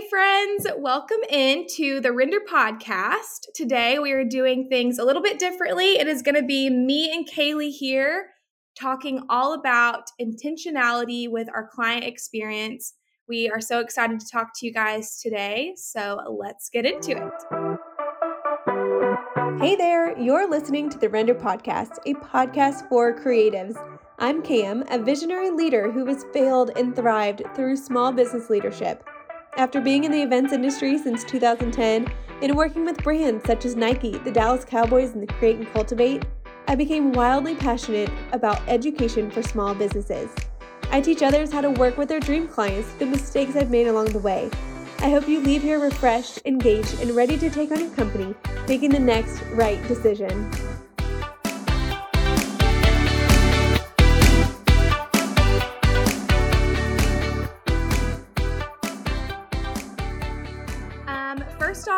Hey, friends, welcome in to the Render Podcast. Today, we are doing things a little bit differently. It is going to be me and Kaley here talking all about intentionality with our client experience. We are so excited to talk to you guys today. So, let's get into it. Hey there, you're listening to the Render Podcast, a podcast for creatives. I'm Cam, a visionary leader who has failed and thrived through small business leadership. After being in the events industry since 2010 and working with brands such as Nike, the Dallas Cowboys, and the Create and Cultivate, I became wildly passionate about education for small businesses. I teach others how to work with their dream clients, the mistakes I've made along the way. I hope you leave here refreshed, engaged, and ready to take on your company, making the next right decision.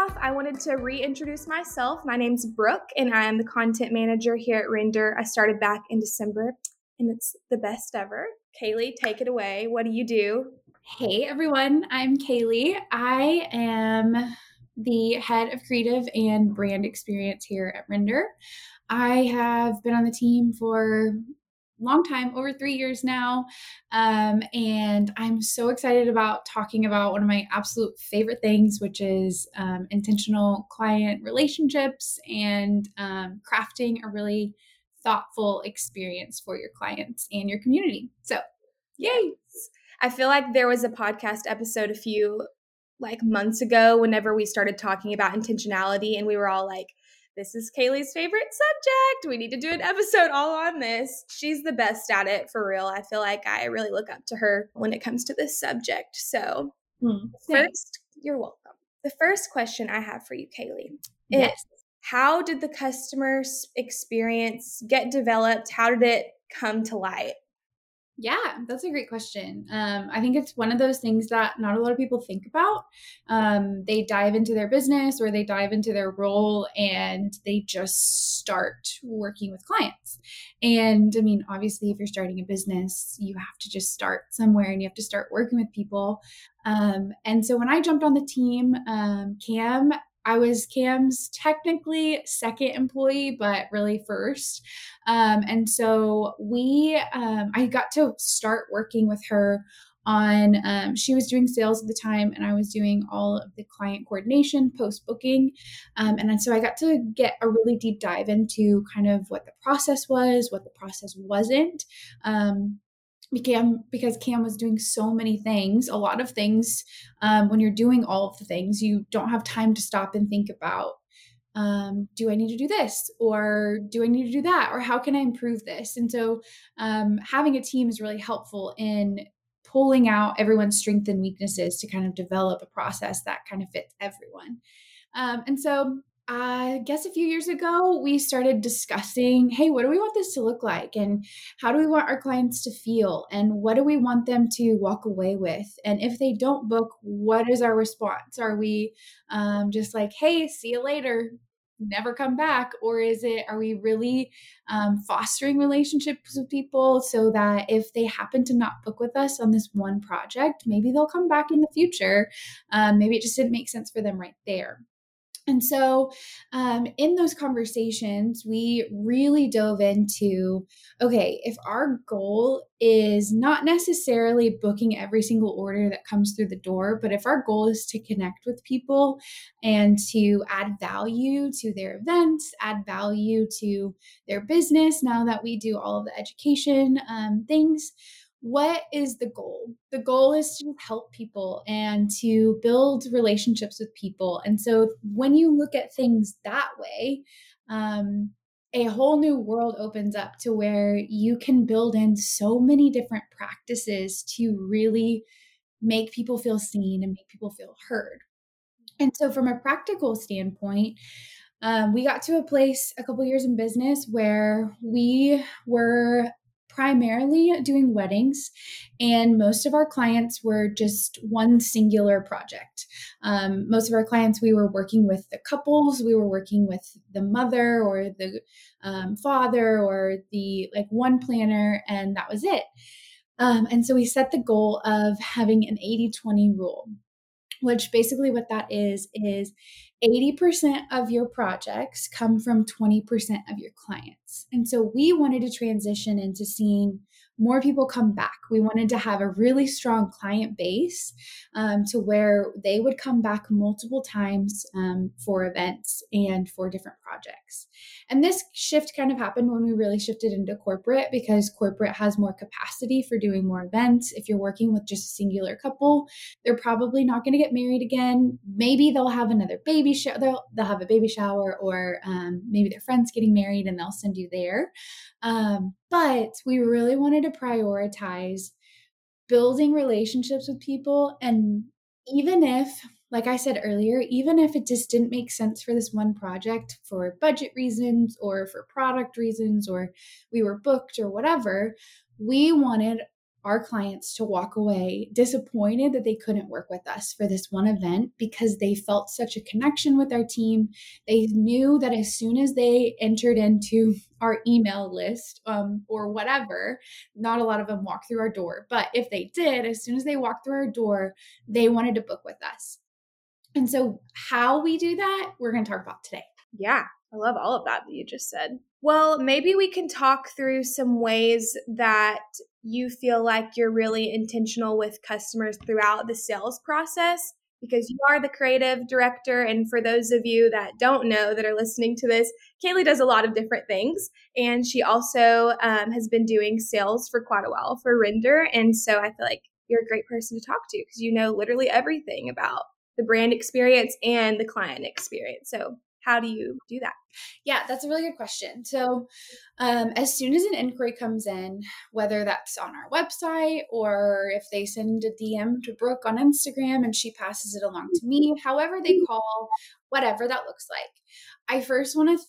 Off, I wanted to reintroduce myself. My name's Brooke, and I am the content manager here at Render. I started back in December, and it's the best ever. Kaley, take it away. What do you do? Hey, everyone. I'm Kaley. I am the head of creative and brand experience here at Render. I have been on the team for long time, over three years now. Um, and I'm so excited about talking about one of my absolute favorite things, which is um, intentional client relationships and um, crafting a really thoughtful experience for your clients and your community. So, yay! I feel like there was a podcast episode a few like months ago whenever we started talking about intentionality and we were all like this is Kaley's favorite subject. We need to do an episode all on this. She's the best at it for real. I feel like I really look up to her when it comes to this subject. So, hmm. first, you're welcome. The first question I have for you, Kaley, yes. is how did the customer experience get developed? How did it come to light? Yeah, that's a great question. Um, I think it's one of those things that not a lot of people think about. Um, they dive into their business or they dive into their role and they just start working with clients. And I mean, obviously, if you're starting a business, you have to just start somewhere and you have to start working with people. Um, and so when I jumped on the team, um, Cam I was Cam's technically second employee, but really first. Um, and so we, um, I got to start working with her on, um, she was doing sales at the time, and I was doing all of the client coordination, post booking. Um, and so I got to get a really deep dive into kind of what the process was, what the process wasn't. Um, Because Cam was doing so many things, a lot of things. Um, when you're doing all of the things, you don't have time to stop and think about um, do I need to do this or do I need to do that or how can I improve this? And so um, having a team is really helpful in pulling out everyone's strengths and weaknesses to kind of develop a process that kind of fits everyone. Um, and so I guess a few years ago, we started discussing hey, what do we want this to look like? And how do we want our clients to feel? And what do we want them to walk away with? And if they don't book, what is our response? Are we um, just like, hey, see you later? never come back or is it are we really um, fostering relationships with people so that if they happen to not book with us on this one project maybe they'll come back in the future um, maybe it just didn't make sense for them right there and so, um, in those conversations, we really dove into okay, if our goal is not necessarily booking every single order that comes through the door, but if our goal is to connect with people and to add value to their events, add value to their business, now that we do all of the education um, things, what is the goal? The goal is to help people and to build relationships with people. And so when you look at things that way, um, a whole new world opens up to where you can build in so many different practices to really make people feel seen and make people feel heard. And so, from a practical standpoint, um, we got to a place a couple years in business where we were primarily doing weddings, and most of our clients were just one singular project. Um, most of our clients, we were working with the couples, we were working with the mother or the um, father or the like one planner, and that was it. Um, and so we set the goal of having an 80 20 rule which basically what that is is 80% of your projects come from 20% of your clients. And so we wanted to transition into seeing more people come back. We wanted to have a really strong client base um, to where they would come back multiple times um, for events and for different projects. And this shift kind of happened when we really shifted into corporate because corporate has more capacity for doing more events. If you're working with just a singular couple, they're probably not going to get married again. Maybe they'll have another baby shower. They'll, they'll have a baby shower, or um, maybe their friend's getting married and they'll send you there. Um, but we really wanted to prioritize building relationships with people. And even if, like I said earlier, even if it just didn't make sense for this one project for budget reasons or for product reasons, or we were booked or whatever, we wanted our clients to walk away disappointed that they couldn't work with us for this one event because they felt such a connection with our team. They knew that as soon as they entered into our email list um, or whatever, not a lot of them walk through our door, but if they did, as soon as they walked through our door, they wanted to book with us. And so, how we do that, we're going to talk about today. Yeah, I love all of that that you just said. Well, maybe we can talk through some ways that you feel like you're really intentional with customers throughout the sales process because you are the creative director. And for those of you that don't know that are listening to this, Kaley does a lot of different things. And she also um, has been doing sales for quite a while for Render. And so I feel like you're a great person to talk to because you know literally everything about the brand experience and the client experience. So how do you do that? Yeah, that's a really good question. So, um, as soon as an inquiry comes in, whether that's on our website or if they send a DM to Brooke on Instagram and she passes it along to me, however they call, whatever that looks like, I first want to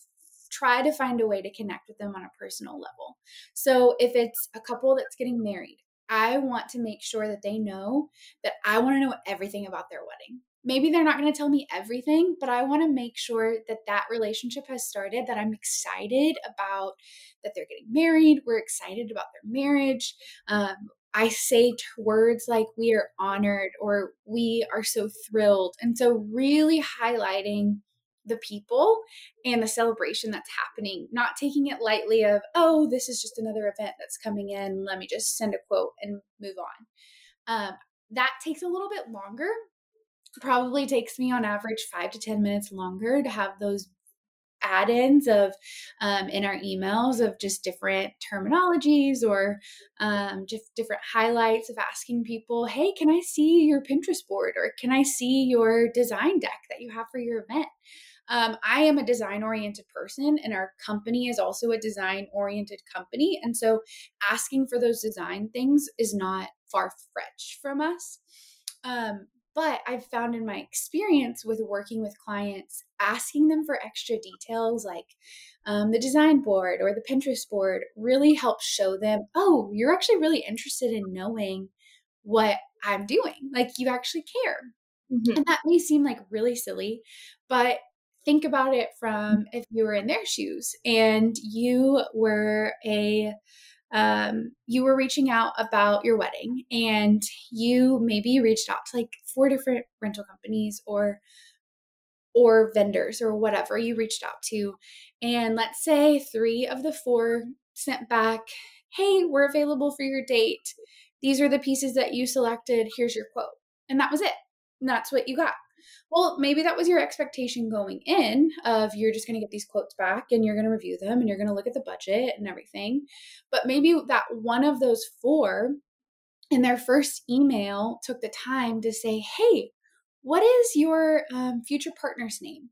try to find a way to connect with them on a personal level. So, if it's a couple that's getting married, I want to make sure that they know that I want to know everything about their wedding maybe they're not going to tell me everything, but I want to make sure that that relationship has started, that I'm excited about that they're getting married. We're excited about their marriage. Um, I say words like we are honored or we are so thrilled. And so, really highlighting the people and the celebration that's happening, not taking it lightly of, oh, this is just another event that's coming in. Let me just send a quote and move on. Um, that takes a little bit longer probably takes me on average five to 10 minutes longer to have those add-ins of um, in our emails of just different terminologies or um, just different highlights of asking people hey can i see your pinterest board or can i see your design deck that you have for your event? Um, i am a design oriented person and our company is also a design oriented company and so asking for those design things is not far fetched from us. Um, but I've found in my experience with working with clients, asking them for extra details like um, the design board or the Pinterest board really helps show them, oh, you're actually really interested in knowing what I'm doing. Like you actually care. Mm-hmm. And that may seem like really silly, but think about it from if you were in their shoes and you were a um, you were reaching out about your wedding and you maybe reached out to like four different rental companies or or vendors or whatever you reached out to. And let's say three of the four sent back hey we're available for your date. These are the pieces that you selected. Here's your quote. And that was it. And that's what you got well, maybe that was your expectation going in of you're just going to get these quotes back and you're going to review them and you're going to look at the budget and everything. But maybe that one of those four in their first email took the time to say, hey, what is your um, future partner's name?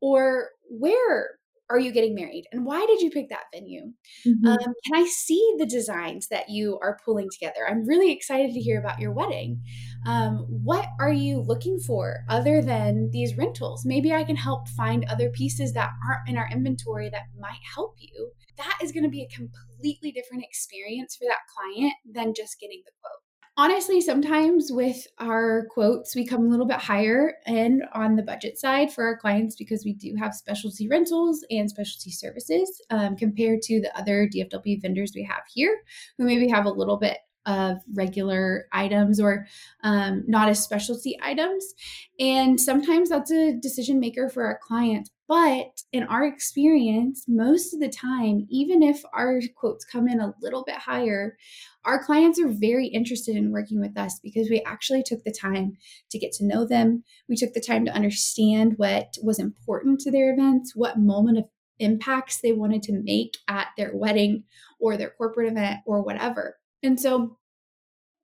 Or where are you getting married? And why did you pick that venue? Mm-hmm. um, can i see the designs that you are pulling together? I'm really excited to hear about your wedding. Um, what are you looking for other than these rentals? Maybe i can help find other pieces that aren't in our inventory that might help you. That is going to be a completely different experience for that client than just getting the quote honestly, sometimes with our quotes, we come a little bit higher and on the budget side for our clients because we do have specialty rentals and specialty services um, compared to the other DFW vendors we have here, who maybe have a little bit of regular items or um, not as specialty items. And sometimes that's a decision maker for our clients. But in our experience, most of the time, even if our quotes come in a little bit higher, our clients are very interested in working with us because we actually took the time to get to know them. We took the time to understand what was important to their events, what moment of impacts they wanted to make at their wedding or their corporate event or whatever. And so,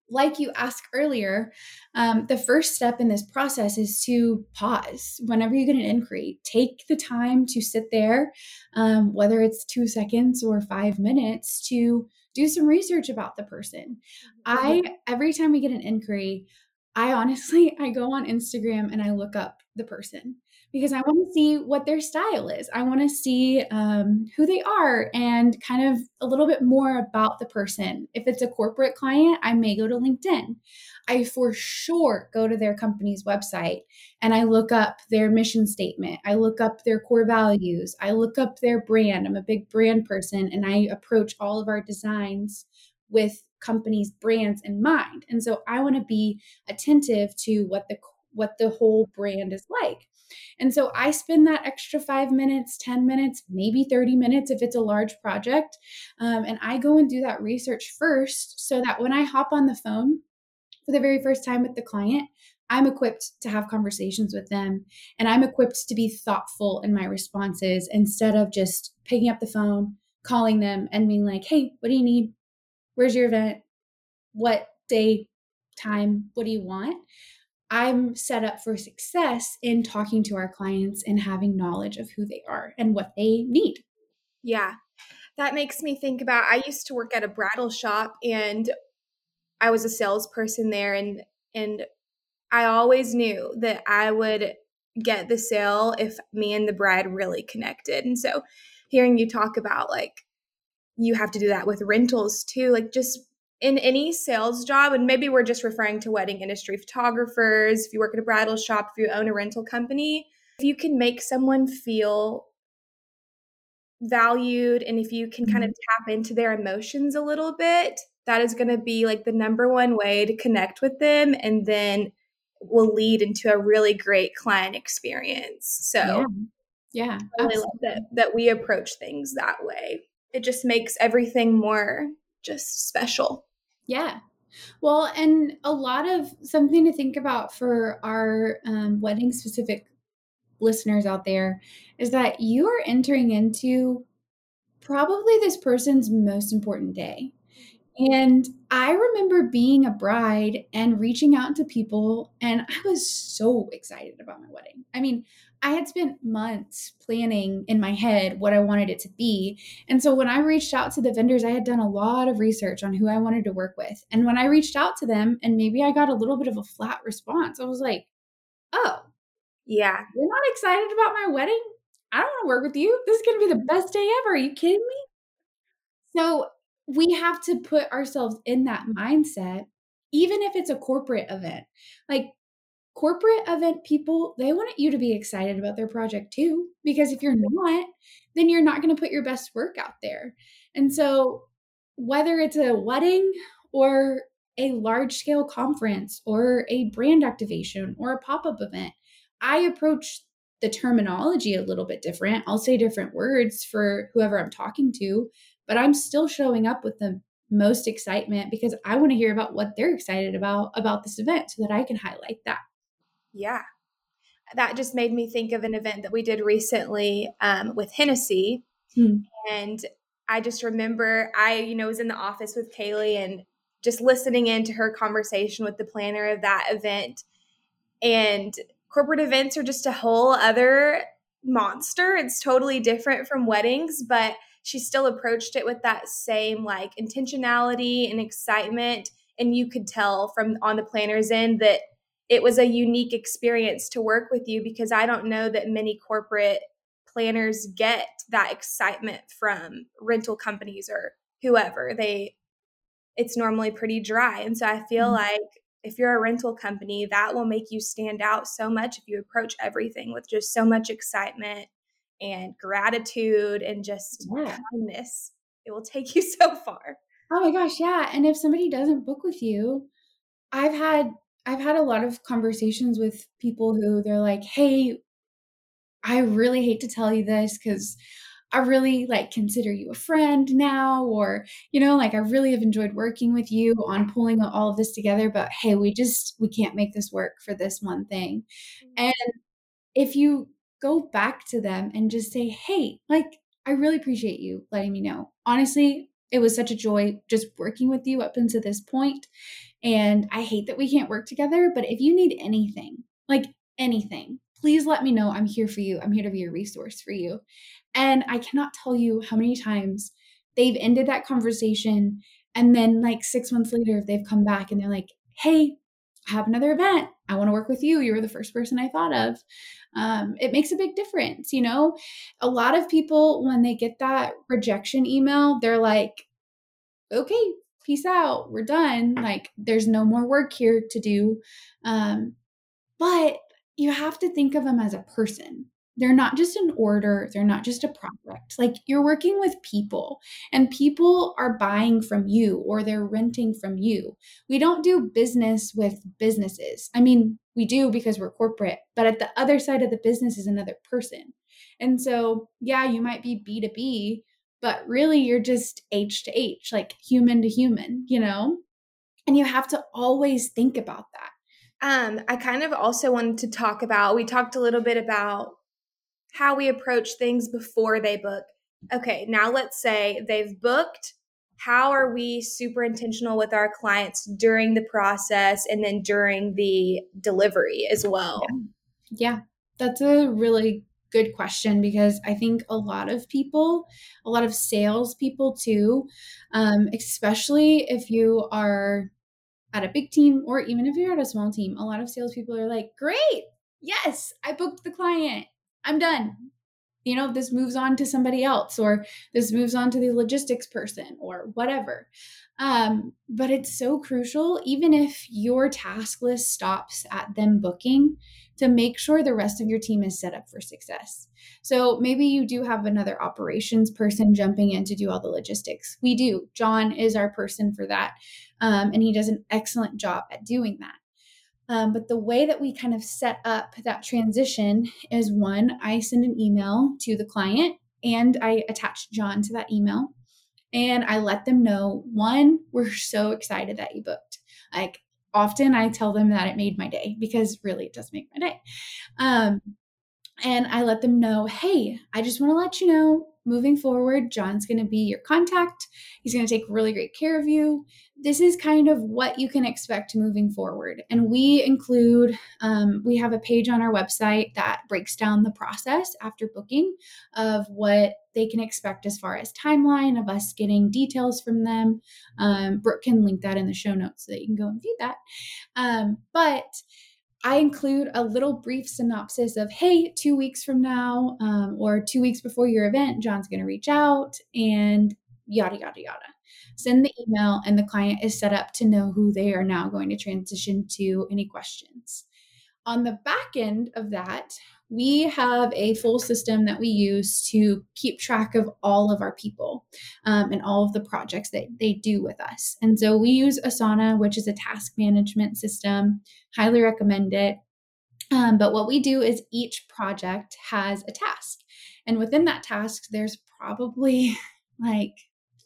like you asked earlier, um, the first step in this process is to pause. Whenever you get an inquiry, take the time to sit there, um, whether it's two seconds or five minutes, to do some research about the person. Mm-hmm. I every time we get an inquiry, I honestly I go on Instagram and I look up the person because I want to see what their style is. I want to see um, who they are and kind of a little bit more about the person. If it's a corporate client, I may go to LinkedIn. I for sure go to their company's website and I look up their mission statement. I look up their core values. I look up their brand. I'm a big brand person and I approach all of our designs with companies' brands in mind. And so I want to be attentive to what the what the whole brand is like. And so I spend that extra five minutes, 10 minutes, maybe 30 minutes if it's a large project. Um, and I go and do that research first so that when I hop on the phone for the very first time with the client, I'm equipped to have conversations with them and I'm equipped to be thoughtful in my responses instead of just picking up the phone, calling them, and being like, hey, what do you need? Where's your event? What day, time? What do you want? I'm set up for success in talking to our clients and having knowledge of who they are and what they need. Yeah. That makes me think about I used to work at a bridal shop and I was a salesperson there and and I always knew that I would get the sale if me and the bride really connected. And so hearing you talk about like you have to do that with rentals too, like just in any sales job, and maybe we're just referring to wedding industry photographers, if you work at a bridal shop, if you own a rental company, if you can make someone feel valued and if you can kind of mm-hmm. tap into their emotions a little bit, that is going to be like the number one way to connect with them and then will lead into a really great client experience. So, yeah, yeah I really love that, that we approach things that way. It just makes everything more just special. Yeah. Well, and a lot of something to think about for our um, wedding specific listeners out there is that you are entering into probably this person's most important day. And I remember being a bride and reaching out to people, and I was so excited about my wedding. I mean, I had spent months planning in my head what I wanted it to be. And so when I reached out to the vendors, I had done a lot of research on who I wanted to work with. And when I reached out to them, and maybe I got a little bit of a flat response, I was like, oh, yeah, you're not excited about my wedding? I don't want to work with you. This is going to be the best day ever. Are you kidding me? So we have to put ourselves in that mindset, even if it's a corporate event. Like corporate event people, they want you to be excited about their project too. Because if you're not, then you're not going to put your best work out there. And so, whether it's a wedding or a large scale conference or a brand activation or a pop up event, I approach the terminology a little bit different. I'll say different words for whoever I'm talking to, but I'm still showing up with the most excitement because I want to hear about what they're excited about about this event so that I can highlight that. Yeah. That just made me think of an event that we did recently um, with Hennessy. Hmm. And I just remember I, you know, was in the office with Kaley and just listening into her conversation with the planner of that event. And corporate events are just a whole other monster. It's totally different from weddings, but she still approached it with that same like intentionality and excitement. And you could tell from on the planner's end that it was a unique experience to work with you because I don't know that many corporate planners get that excitement from rental companies or whoever. They it's normally pretty dry. And so I feel mm-hmm. like if you're a rental company, that will make you stand out so much if you approach everything with just so much excitement and gratitude and just yeah. kindness. It will take you so far. Oh my gosh, yeah. And if somebody doesn't book with you, I've had I've had a lot of conversations with people who they're like, "Hey, I really hate to tell you this cuz I really like consider you a friend now or you know, like I really have enjoyed working with you on pulling all of this together, but hey, we just we can't make this work for this one thing." Mm. And if you go back to them and just say, "Hey, like I really appreciate you letting me know. Honestly, it was such a joy just working with you up until this point, and I hate that we can't work together, but if you need anything, like anything, please let me know. I'm here for you. I'm here to be a resource for you." And I cannot tell you how many times they've ended that conversation and then like 6 months later if they've come back and they're like, "Hey, I have another event. I want to work with you. You were the first person I thought of." Um, it makes a big difference, you know? A lot of people when they get that rejection email, they're like, "Okay, peace out. We're done. Like there's no more work here to do." Um, but you have to think of them as a person they're not just an order, they're not just a product. Like you're working with people and people are buying from you or they're renting from you. We don't do business with businesses. I mean, we do because we're corporate, but at the other side of the business is another person. And so, yeah, you might be B2B, but really you're just H to H, like human to human, you know? And you have to always think about that. Um, I kind of also wanted to talk about, we talked a little bit about how we approach things before they book. Okay, now let's say they've booked. How are we super intentional with our clients during the process and then during the delivery as well? Yeah, yeah that's a really good question because I think a lot of people, a lot of sales people too, um, especially if you are at a big team or even if you're at a small team, a lot of salespeople are like, great, yes, I booked the client. I'm done. You know, this moves on to somebody else, or this moves on to the logistics person, or whatever. Um, but it's so crucial, even if your task list stops at them booking, to make sure the rest of your team is set up for success. So maybe you do have another operations person jumping in to do all the logistics. We do. John is our person for that. Um, and he does an excellent job at doing that. Um, but the way that we kind of set up that transition is one, I send an email to the client and I attach John to that email. And I let them know one, we're so excited that you booked. Like often I tell them that it made my day because really it does make my day. Um, and I let them know, hey, I just want to let you know moving forward, John's going to be your contact. He's going to take really great care of you. This is kind of what you can expect moving forward. And we include, um, we have a page on our website that breaks down the process after booking of what they can expect as far as timeline of us getting details from them. Um, Brooke can link that in the show notes so that you can go and view that. Um, but I include a little brief synopsis of, hey, two weeks from now um, or two weeks before your event, John's going to reach out and yada, yada, yada. Send the email, and the client is set up to know who they are now going to transition to any questions. On the back end of that, we have a full system that we use to keep track of all of our people um, and all of the projects that they do with us. And so we use Asana, which is a task management system. Highly recommend it. Um, but what we do is each project has a task. And within that task, there's probably like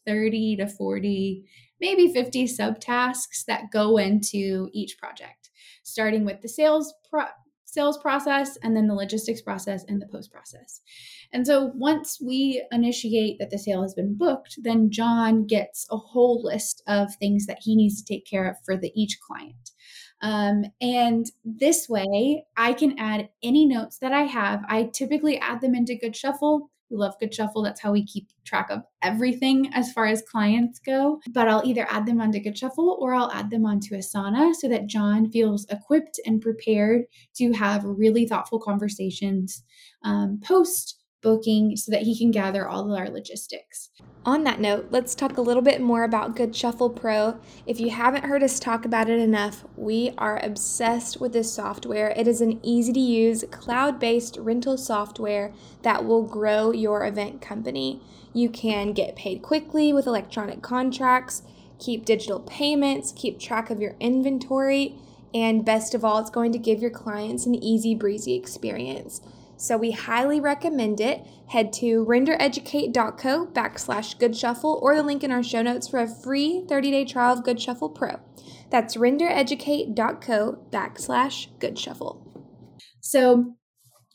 30 to 40, maybe 50 subtasks that go into each project, starting with the sales pro- sales process and then the logistics process and the post process. And so once we initiate that the sale has been booked, then John gets a whole list of things that he needs to take care of for the each client. Um, and this way, I can add any notes that I have. I typically add them into Goodshuffle we love Goodshuffle. That's how we keep track of everything as far as clients go. But I'll either add them onto Goodshuffle or I'll add them onto Asana so that John feels equipped and prepared to have really thoughtful conversations um, post booking so that he can gather all of our logistics. On that note, let's talk a little bit more about Goodshuffle Pro. If you haven't heard us talk about it enough, we are obsessed with this software. It is an easy to use, cloud based rental software that will grow your event company. You can get paid quickly with electronic contracts, keep digital payments, keep track of your inventory, and best of all, it's going to give your clients an easy breezy experience. So we highly recommend it. Head to rendereducate.co backslash good shuffle or the link in our show notes for a free 30-day trial of Goodshuffle Pro. That's rendereducate.co backslash good shuffle. So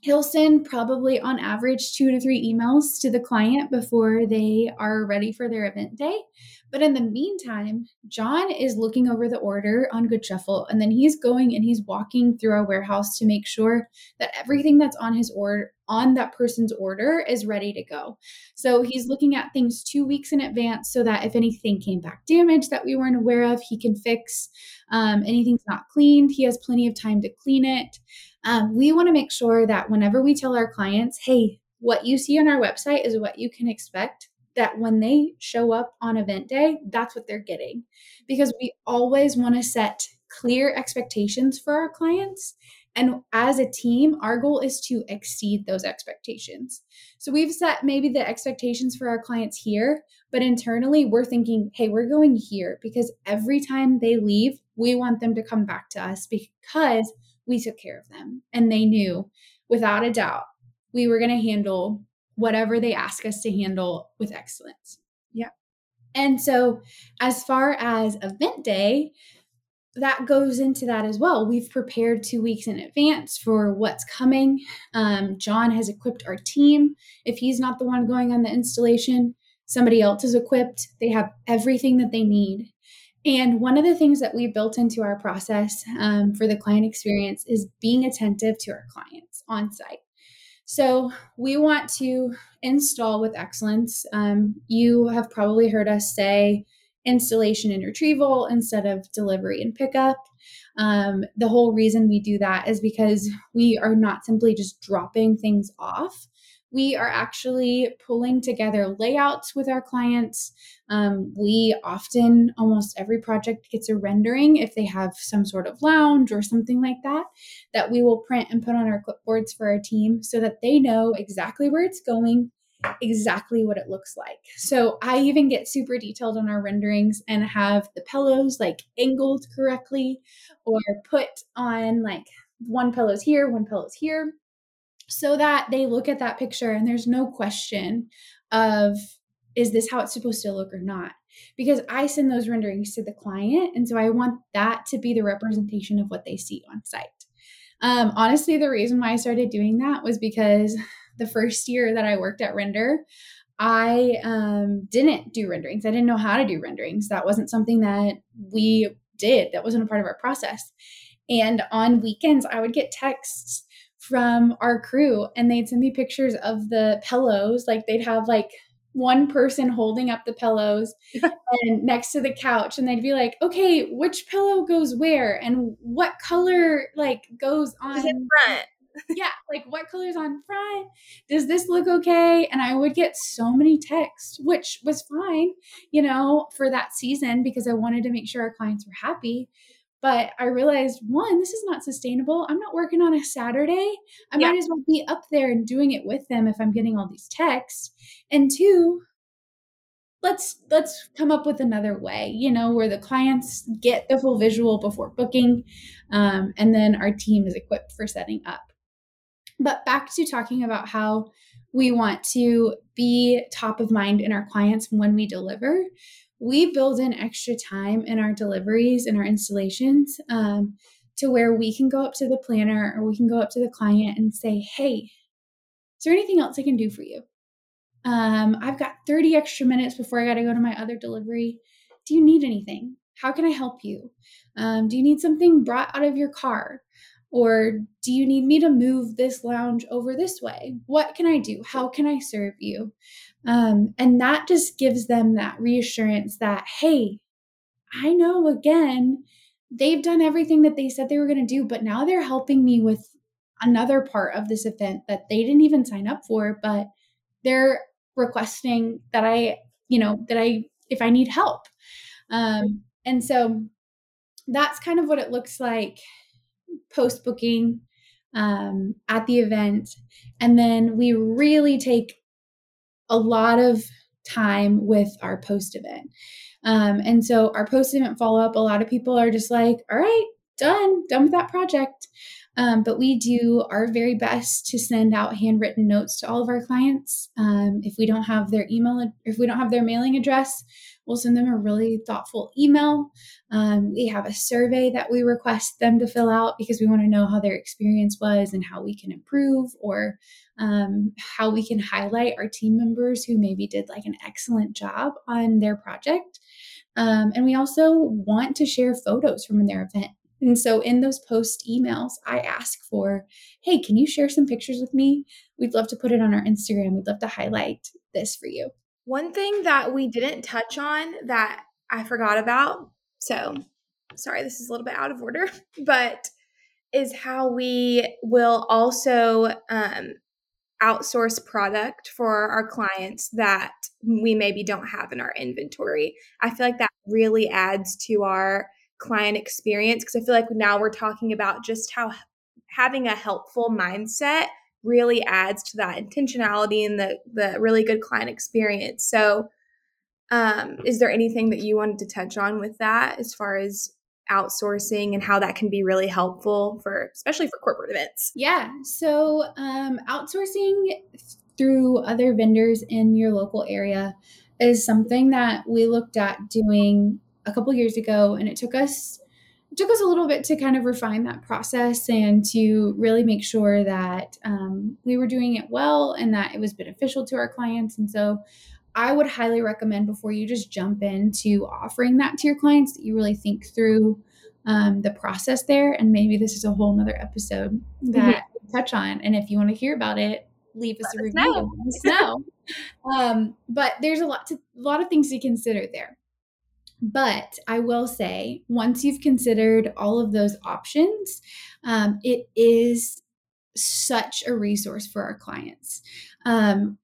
he'll send probably on average two to three emails to the client before they are ready for their event day. But in the meantime, John is looking over the order on Goodshuffle, and then he's going and he's walking through our warehouse to make sure that everything that's on his order on that person's order is ready to go. So he's looking at things two weeks in advance so that if anything came back damaged that we weren't aware of, he can fix. Um, anything's not cleaned, he has plenty of time to clean it. Um, we want to make sure that whenever we tell our clients, hey, what you see on our website is what you can expect that when they show up on event day, that's what they're getting. Because we always want to set clear expectations for our clients. And as a team, our goal is to exceed those expectations. So we've set maybe the expectations for our clients here, but internally we're thinking, hey, we're going here because every time they leave, we want them to come back to us because we took care of them and they knew without a doubt we were going to handle whatever they ask us to handle with excellence. Yeah. And so, as far as event day, that goes into that as well. We've prepared two weeks in advance for what's coming. Um, John has equipped our team. If he's not the one going on the installation, somebody else is equipped. They have everything that they need. And one of the things that we built into our process um, for the client experience is being attentive to our clients on site. So we want to install with excellence. Um, you have probably heard us say installation and retrieval instead of delivery and pickup. Um, the whole reason we do that is because we are not simply just dropping things off we are actually pulling together layouts with our clients. Um, we often, almost every project gets a rendering if they have some sort of lounge or something like that, that we will print and put on our clipboards for our team so that they know exactly where it's going, exactly what it looks like. So I even get super detailed on our renderings and have the pillows like angled correctly or put on like one pillow's here, one pillow's here so that they look at that picture and there's no question of is this how it's supposed to look or not? Because i send those renderings to the client and so i want that to be the representation of what they see on site. Um, honestly the reason why i started doing that was because the first year that i worked at render i um, didn't do renderings. I didn't know how to do renderings. That wasn't something that we did. That wasn't a part of our process. And on weekends i would get texts from our crew and they'd send me pictures of the pillows. Like they'd have like one person holding up the pillows and next to the couch and they'd be like, "Okay, which pillow goes where and what color like goes on front?" yeah, like what color's on front? Does this look okay? And I would get so many texts, which was fine, you know, for that season because I wanted to make sure our clients were happy. But I realized one, this is not sustainable. I'm not working on a Saturday. I yeah. might as well be up there and doing it with them if I'm getting all these texts. And two, let's let's come up with another way you know where the clients get the full visual before booking um, and then our team is equipped for setting up but back to talking about how we want to be top of mind in our clients when we deliver we build in extra time in our deliveries and our installations um, to where we can go up to the planner or we can go up to the client and say, hey, is there anything else I can do for you? Um, I've got 30 extra minutes before I got to go to my other delivery. Do you need anything? How can I help you? Um, do you need something brought out of your car? Or do you need me to move this lounge over this way? What can I do? How can I serve you? Um, and that just gives them that reassurance that, hey, I know again, they've done everything that they said they were going to do, but now they're helping me with another part of this event that they didn't even sign up for, but they're requesting that I, you know, that I, if I need help. Um, and so that's kind of what it looks like post booking um, at the event. And then we really take a lot of time with our post event. Um, and so our post event follow up, a lot of people are just like, all right, done, done with that project. Um, but we do our very best to send out handwritten notes to all of our clients. Um, if we don't have their email, if we don't have their mailing address, we'll send them a really thoughtful email. Um, we have a survey that we request them to fill out because we want to know how their experience was and how we can improve or um, how we can highlight our team members who maybe did like an excellent job on their project. Um, and we also want to share photos from their event. And so in those post emails, I ask for, hey, can you share some pictures with me? We'd love to put it on our Instagram. We'd love to highlight this for you. One thing that we didn't touch on that I forgot about, so sorry, this is a little bit out of order, but is how we will also um, outsource product for our clients that we maybe don't have in our inventory. I feel like that really adds to our client experience because I feel like now we're talking about just how having a helpful mindset really adds to that intentionality and the the really good client experience. So um, is there anything that you wanted to touch on with that as far as outsourcing and how that can be really helpful for especially for corporate events? Yeah. So um, outsourcing through other vendors in your local area is something that we looked at doing a couple years ago, and it took us took us a little bit to kind of refine that process and to really make sure that um, we were doing it well and that it was beneficial to our clients. And so, I would highly recommend before you just jump into offering that to your clients that you really think through um, the process there. And maybe this is a whole nother episode that mm-hmm. touch on. And if you want to hear about it, leave us Let a review. Us know. um, but there's a lot to a lot of things to consider there. But I will say, once you've considered all of those options, um, it is such a resource for our clients. Um,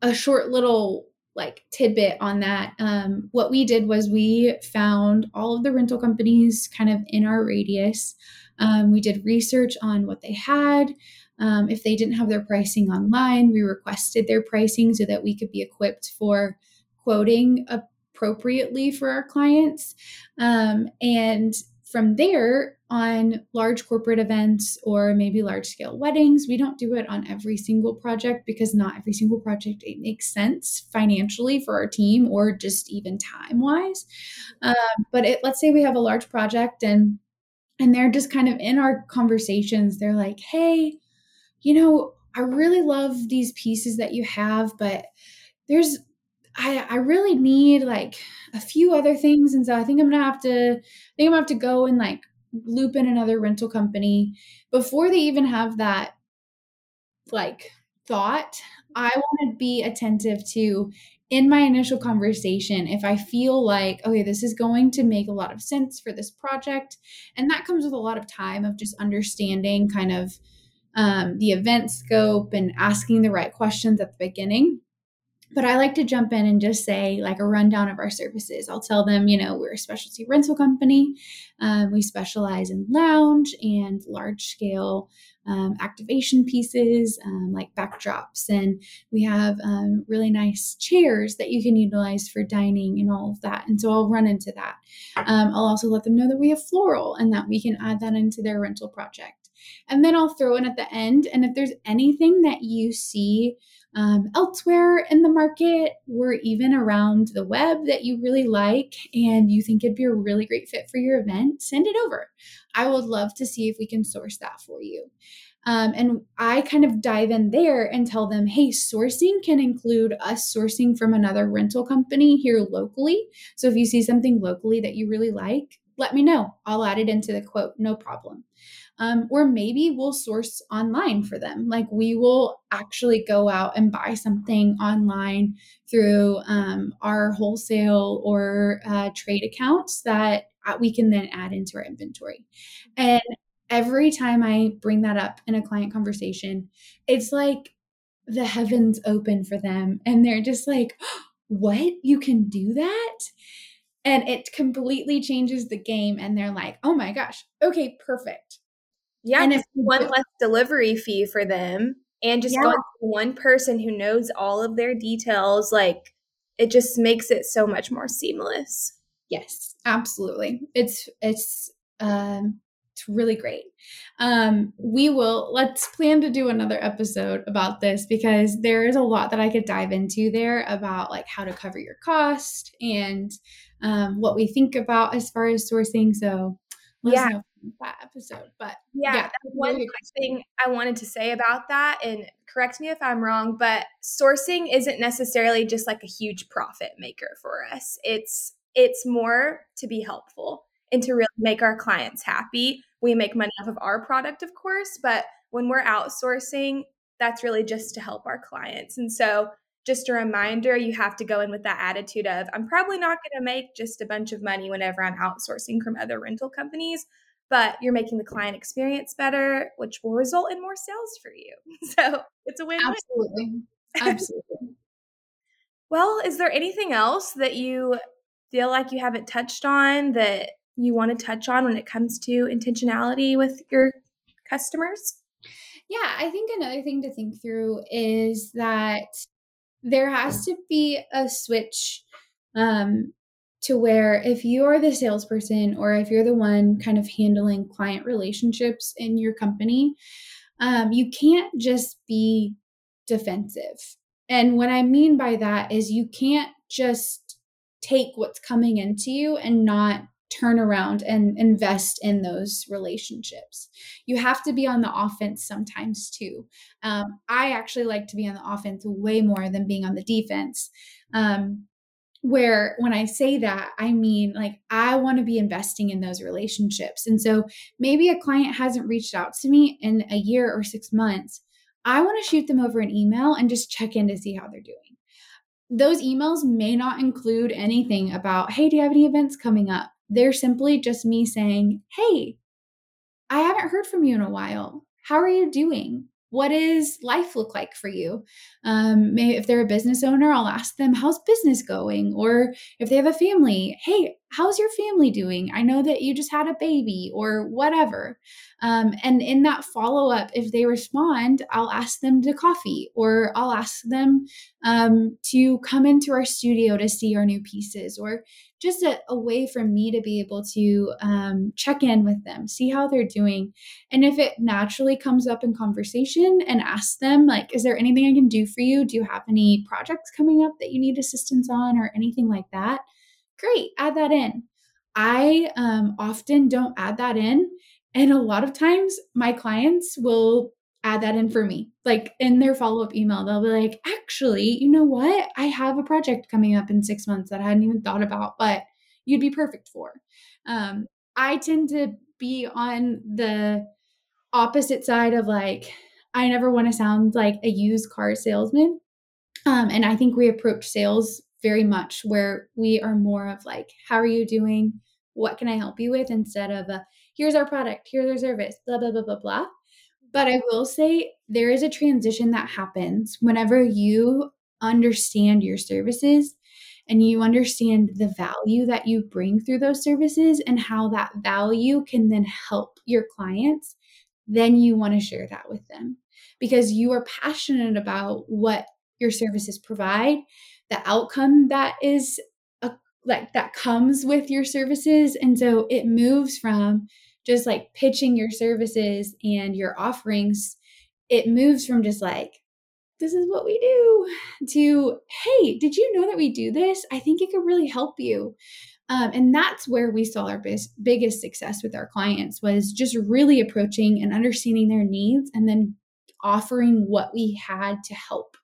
a short little like tidbit on that. Um, what we did was we found all of the rental companies kind of in our radius. Um, we did research on what they had. Um, if they didn't have their pricing online, we requested their pricing so that we could be equipped for quoting a appropriately for our clients. Um, and from there, on large corporate events or maybe large scale weddings, we don't do it on every single project because not every single project it makes sense financially for our team or just even time wise. Um, but it, let's say we have a large project and and they're just kind of in our conversations. They're like, "Hey, you know, I really love these pieces that you have, but there's I I really need like a few other things, and so I think I'm gonna have to I think I'm gonna have to go and like loop in another rental company before they even have that like thought. I want to be attentive to in my initial conversation if I feel like, okay, this is going to make a lot of sense for this project. And that comes with a lot of time of just understanding kind of um, the event scope and asking the right questions at the beginning but I like to jump in and just say like a rundown of our services. I'll tell them, you know, we're a specialty rental company. Um, we specialize in lounge and large scale um, activation pieces um, like backdrops. And we have um, really nice chairs that you can utilize for dining and all of that. And so I'll run into that. Um, I'll also let them know that we have floral and that we can add that into their rental project. And then I'll throw in at the end. And if there's anything that you see um, elsewhere in the market or even around the web that you really like and you think it'd be a really great fit for your event, send it over. I would love to see if we can source that for you. Um, and I kind of dive in there and tell them, hey, sourcing can include us sourcing from another rental company here locally. So if you see something locally that you really like, let me know. I'll add it into the quote, no problem. Um, or maybe we'll source online for them. Like we will actually go out and buy something online through um, our wholesale or uh, trade accounts that uh, we can then add into our inventory. And every time I bring that up in a client conversation, it's like the heavens open for them and they're just like, what? You can do that? And it completely changes the game. And they're like, oh my gosh, okay, perfect. Yeah, and if one less delivery fee for them and just yeah. going to one person who knows all of their details, like it just makes it so much more seamless. Yes, absolutely. It's it's um it's really great. Um, we will let's plan to do another episode about this because there is a lot that I could dive into there about like how to cover your cost and um, what we think about as far as sourcing. So yeah. That episode. But yeah, yeah one really thing I wanted to say about that, and correct me if I'm wrong, but sourcing isn't necessarily just like a huge profit maker for us. It's it's more to be helpful and to really make our clients happy. We make money off of our product, of course, but when we're outsourcing, that's really just to help our clients. And so, just a reminder you have to go in with that attitude of, I'm probably not going to make just a bunch of money whenever I'm outsourcing from other rental companies, but you're making the client experience better, which will result in more sales for you. So, it's a win. Absolutely. Absolutely. well, is there anything else that you feel like you haven't touched on that you want to touch on when it comes to intentionality with your customers? Yeah, I think another thing to think through is that there has to be a switch um, to where if you are the salesperson or if you're the one kind of handling client relationships in your company, um, you can't just be defensive. And what I mean by that is you can't just take what's coming into you and not turn around and invest in those relationships. You have to be on the offense sometimes too. Um, I actually like to be on the offense way more than being on the defense. Um, where when I say that, I mean like I want to be investing in those relationships. And so maybe a client hasn't reached out to me in a year or six months. I want to shoot them over an email and just check in to see how they're doing those emails may not include anything about, hey, do you have any events coming up? They're simply just me saying, Hey, I haven't heard from you in a while. How are you doing? What does life look like for you? Um, if they're a business owner, I'll ask them, How's business going? Or if they have a family, Hey, how's your family doing? I know that you just had a baby or whatever. Um, and in that follow up, if they respond, I'll ask them to coffee or I'll ask them um, to come into our studio to see our new pieces or just a, a way for me to be able to um, check in with them, see how they're doing. And if it naturally comes up in conversation and ask them, like, is there anything I can do for you? Do you have any projects coming up that you need assistance on or anything like that? Great, add that in. I um, often don't add that in. And a lot of times my clients will add that in for me. Like in their follow up email, they'll be like, actually, you know what? I have a project coming up in six months that I hadn't even thought about, but you'd be perfect for. Um, I tend to be on the opposite side of like, I never want to sound like a used car salesman. Um, and I think we approach sales very much where we are more of like, how are you doing? What can I help you with? Instead of, a, here's our product, here's our service, blah, blah, blah, blah, blah. But I will say there is a transition that happens whenever you understand your services and you understand the value that you bring through those services and how that value can then help your clients, then you want to share that with them. Because you are passionate about what your services provide the outcome that is a, like that comes with your services and so it moves from just like pitching your services and your offerings it moves from just like this is what we do to hey did you know that we do this? I think it could really help you. Um, and that's where we saw our bis- biggest success with our clients was just really approaching and understanding their needs and then offering what we had to help.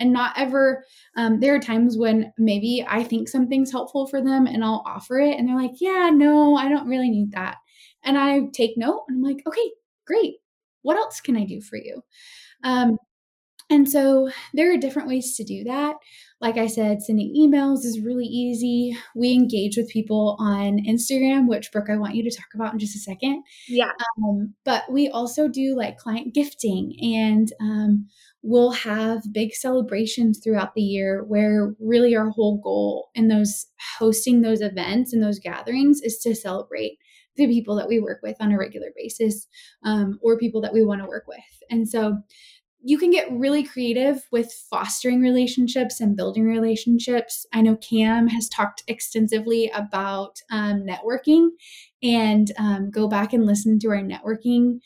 And not ever um, there are times when maybe i think something's helpful for them and i'll offer it and they're like yeah no i don't really need that and i take note and i'm like okay great what else can i do for you um, And so there are different ways to do that. Like I said, sending emails is really easy. We engage with people on Instagram, which Brooke, I want you to talk about in just a second. Yeah. Um, but we also do like client gifting, and um, we'll have big celebrations throughout the year where really our whole goal in those hosting those events and those gatherings is to celebrate the people that we work with on a regular basis um, or people that we want to work with. And so you can get really creative with fostering relationships and building relationships. I know Cam has talked extensively about um, networking, and um, go back and listen to our networking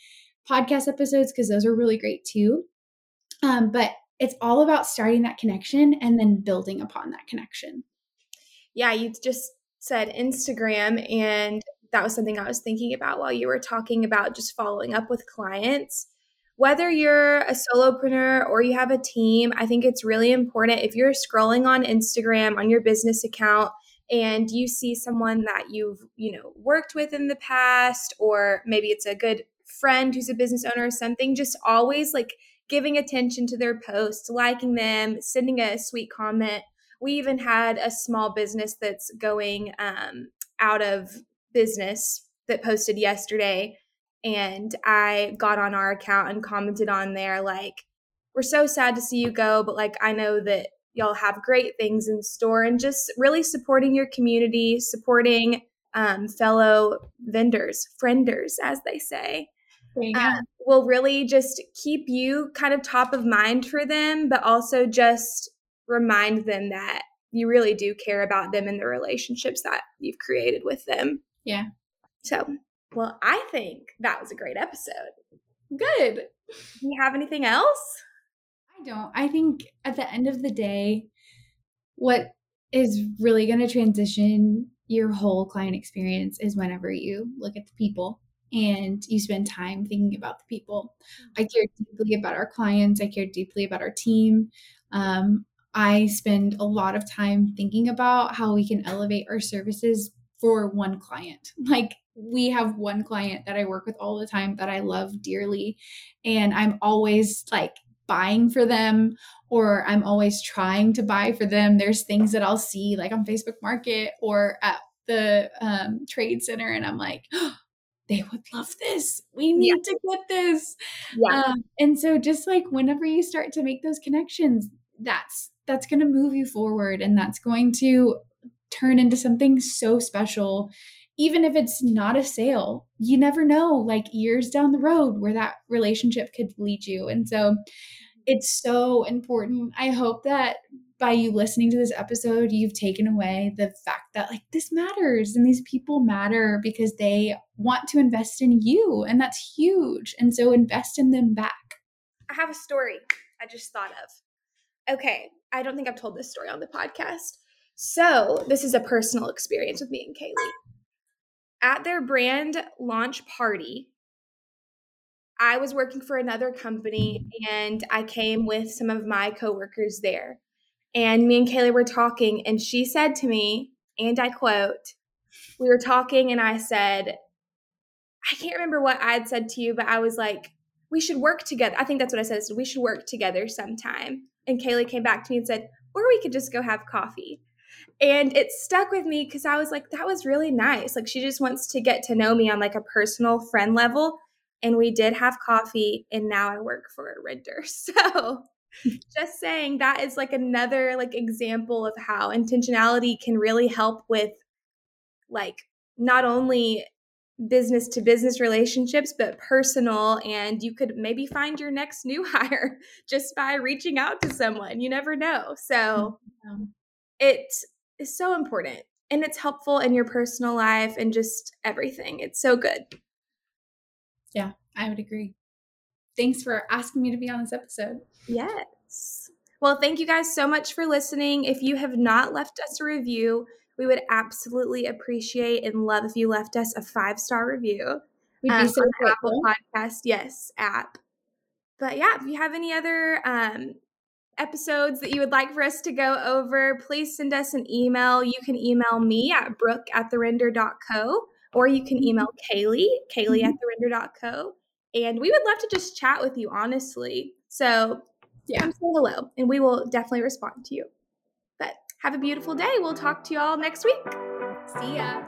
podcast episodes because those are really great too. Um, but it's all about starting that connection and then building upon that connection. Yeah, you just said Instagram, and that was something I was thinking about while you were talking about just following up with clients whether you're a solopreneur or you have a team, I think it's really important if you're scrolling on Instagram on your business account and you see someone that you've, you know, worked with in the past or maybe it's a good friend who's a business owner or something, just always like giving attention to their posts, liking them, sending a sweet comment. We even had a small business that's going um, out of business that posted yesterday and I got on our account and commented on there like we're so sad to see you go but like I know that y'all have great things in store and just really supporting your community supporting um, fellow vendors frienders as they say. Um, will really just keep you kind of top of mind for them but also just remind them that you really do care about them and the relationships that you've created with them yeah so well, I think that was a great episode. Good. Do you have anything else? I don't. I think at the end of the day, what is really going to transition your whole client experience is whenever you look at the people and you spend time thinking about the people. I care deeply about our clients, I care deeply about our team. Um, I spend a lot of time thinking about how we can elevate our services for one client. Like we have one client that I work with all the time that I love dearly. And I'm always like buying for them or I'm always trying to buy for them. There's things that I'll see like on Facebook Market or at the um, trade center, and I'm like, oh, they would love this. We need yeah. to get this. Yeah. Um, and so just like whenever you start to make those connections, that's that's going to move you forward and that's going to turn into something so special even if it's not a sale, you never know, like years down the road, where that relationship could lead you. And so it's so important. I hope that by you listening to this episode, you've taken away the fact that like this matters and these people matter because they want to invest in you. And that's huge. And so invest in them back. I have a story I just thought of. Okay. I don't think I've told this story on the podcast. So, this is a personal experience with me and Kaley at their brand launch party, I was working for another company and I came with some of my coworkers there. And me and Kaley were talking, and she said to me, and I quote, we were talking, and I said, I can't remember what I had said to you, but I was like, we should work together. I think that's what I said. we should work together sometime. And Kaley came back to me and said, or we could just go have coffee. And it stuck with me because I was like, that was really nice. Like, she just wants to get to know me on like a personal friend level. And we did have coffee, and now I work for a renter. So, just saying that is like another like example of how intentionality can really help with like not only business to business relationships but personal and you could maybe find your next new hire just by reaching out to someone you never know mm, so it is so important and it's helpful in your personal life and just everything. It's so good. Yeah, I would agree. Thanks for asking me to be on this episode. Yes. Well, thank you guys so much for listening. If you have not left us a review, we would absolutely appreciate and love if you left us a five star review. We'd be um, so grateful. Podcast, yes, app. But yeah, if you have any other um, episodes that you would like for us to go over, please send us an email. You can email me at brooke at therender.co or you can email Kaley, Kaley mm-hmm. at therender.co. And we would love to just chat with you, honestly. So yeah. come say hello and we will definitely respond to you. But have a beautiful day. We'll talk to you all next week. See ya.